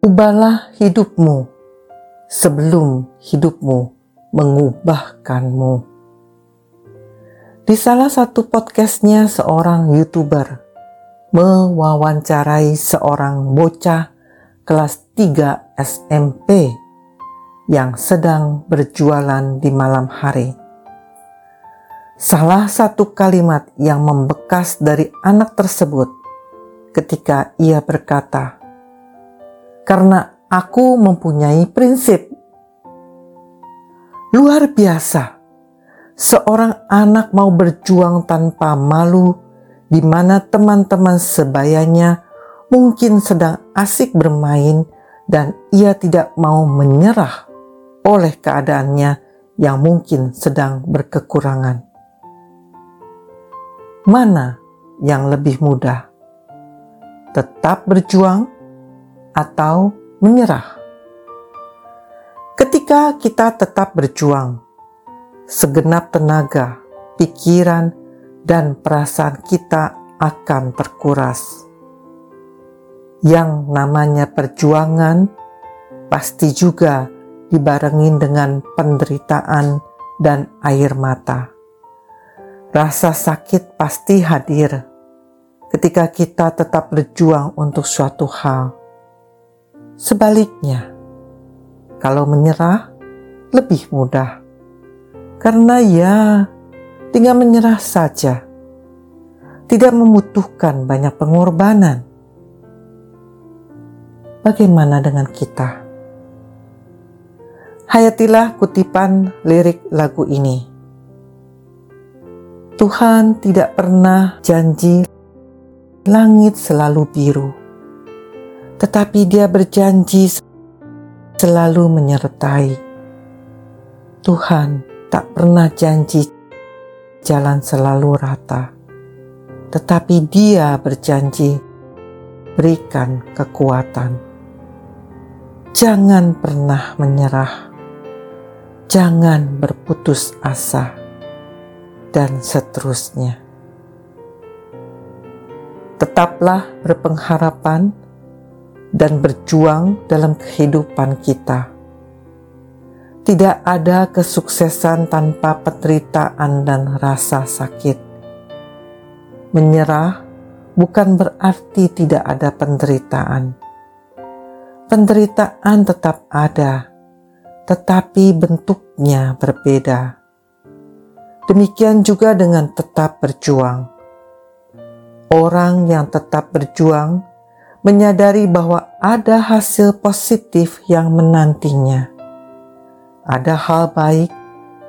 Ubahlah hidupmu sebelum hidupmu mengubahkanmu. Di salah satu podcastnya seorang YouTuber mewawancarai seorang bocah kelas 3 SMP yang sedang berjualan di malam hari. Salah satu kalimat yang membekas dari anak tersebut ketika ia berkata, "Karena aku mempunyai prinsip." Luar biasa, seorang anak mau berjuang tanpa malu, di mana teman-teman sebayanya mungkin sedang asik bermain, dan ia tidak mau menyerah oleh keadaannya yang mungkin sedang berkekurangan. Mana yang lebih mudah? Tetap berjuang atau menyerah? Ketika kita tetap berjuang, segenap tenaga, pikiran, dan perasaan kita akan terkuras. Yang namanya perjuangan pasti juga dibarengin dengan penderitaan dan air mata. Rasa sakit pasti hadir ketika kita tetap berjuang untuk suatu hal. Sebaliknya, kalau menyerah lebih mudah, karena ya tinggal menyerah saja, tidak membutuhkan banyak pengorbanan. Bagaimana dengan kita? Hayatilah kutipan lirik lagu ini. Tuhan tidak pernah janji langit selalu biru, tetapi Dia berjanji selalu menyertai. Tuhan tak pernah janji jalan selalu rata, tetapi Dia berjanji berikan kekuatan. Jangan pernah menyerah jangan berputus asa, dan seterusnya. Tetaplah berpengharapan dan berjuang dalam kehidupan kita. Tidak ada kesuksesan tanpa penderitaan dan rasa sakit. Menyerah bukan berarti tidak ada penderitaan. Penderitaan tetap ada tetapi bentuknya berbeda. Demikian juga dengan tetap berjuang. Orang yang tetap berjuang menyadari bahwa ada hasil positif yang menantinya. Ada hal baik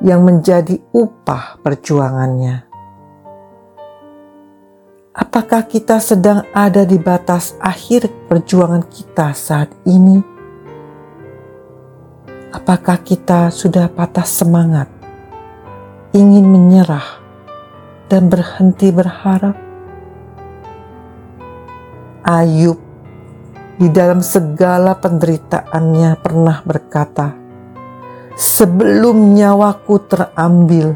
yang menjadi upah perjuangannya. Apakah kita sedang ada di batas akhir perjuangan kita saat ini? Apakah kita sudah patah semangat, ingin menyerah, dan berhenti berharap? Ayub di dalam segala penderitaannya pernah berkata, "Sebelum nyawaku terambil,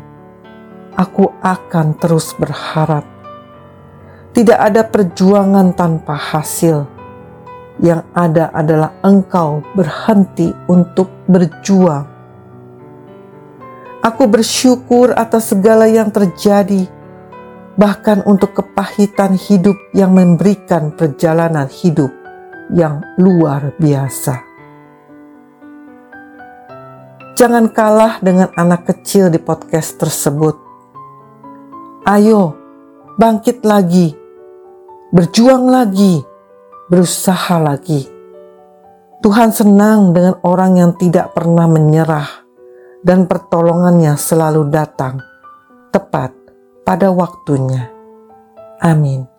aku akan terus berharap. Tidak ada perjuangan tanpa hasil." yang ada adalah engkau berhenti untuk berjuang. Aku bersyukur atas segala yang terjadi, bahkan untuk kepahitan hidup yang memberikan perjalanan hidup yang luar biasa. Jangan kalah dengan anak kecil di podcast tersebut. Ayo, bangkit lagi, berjuang lagi berusaha lagi. Tuhan senang dengan orang yang tidak pernah menyerah dan pertolongannya selalu datang tepat pada waktunya. Amin.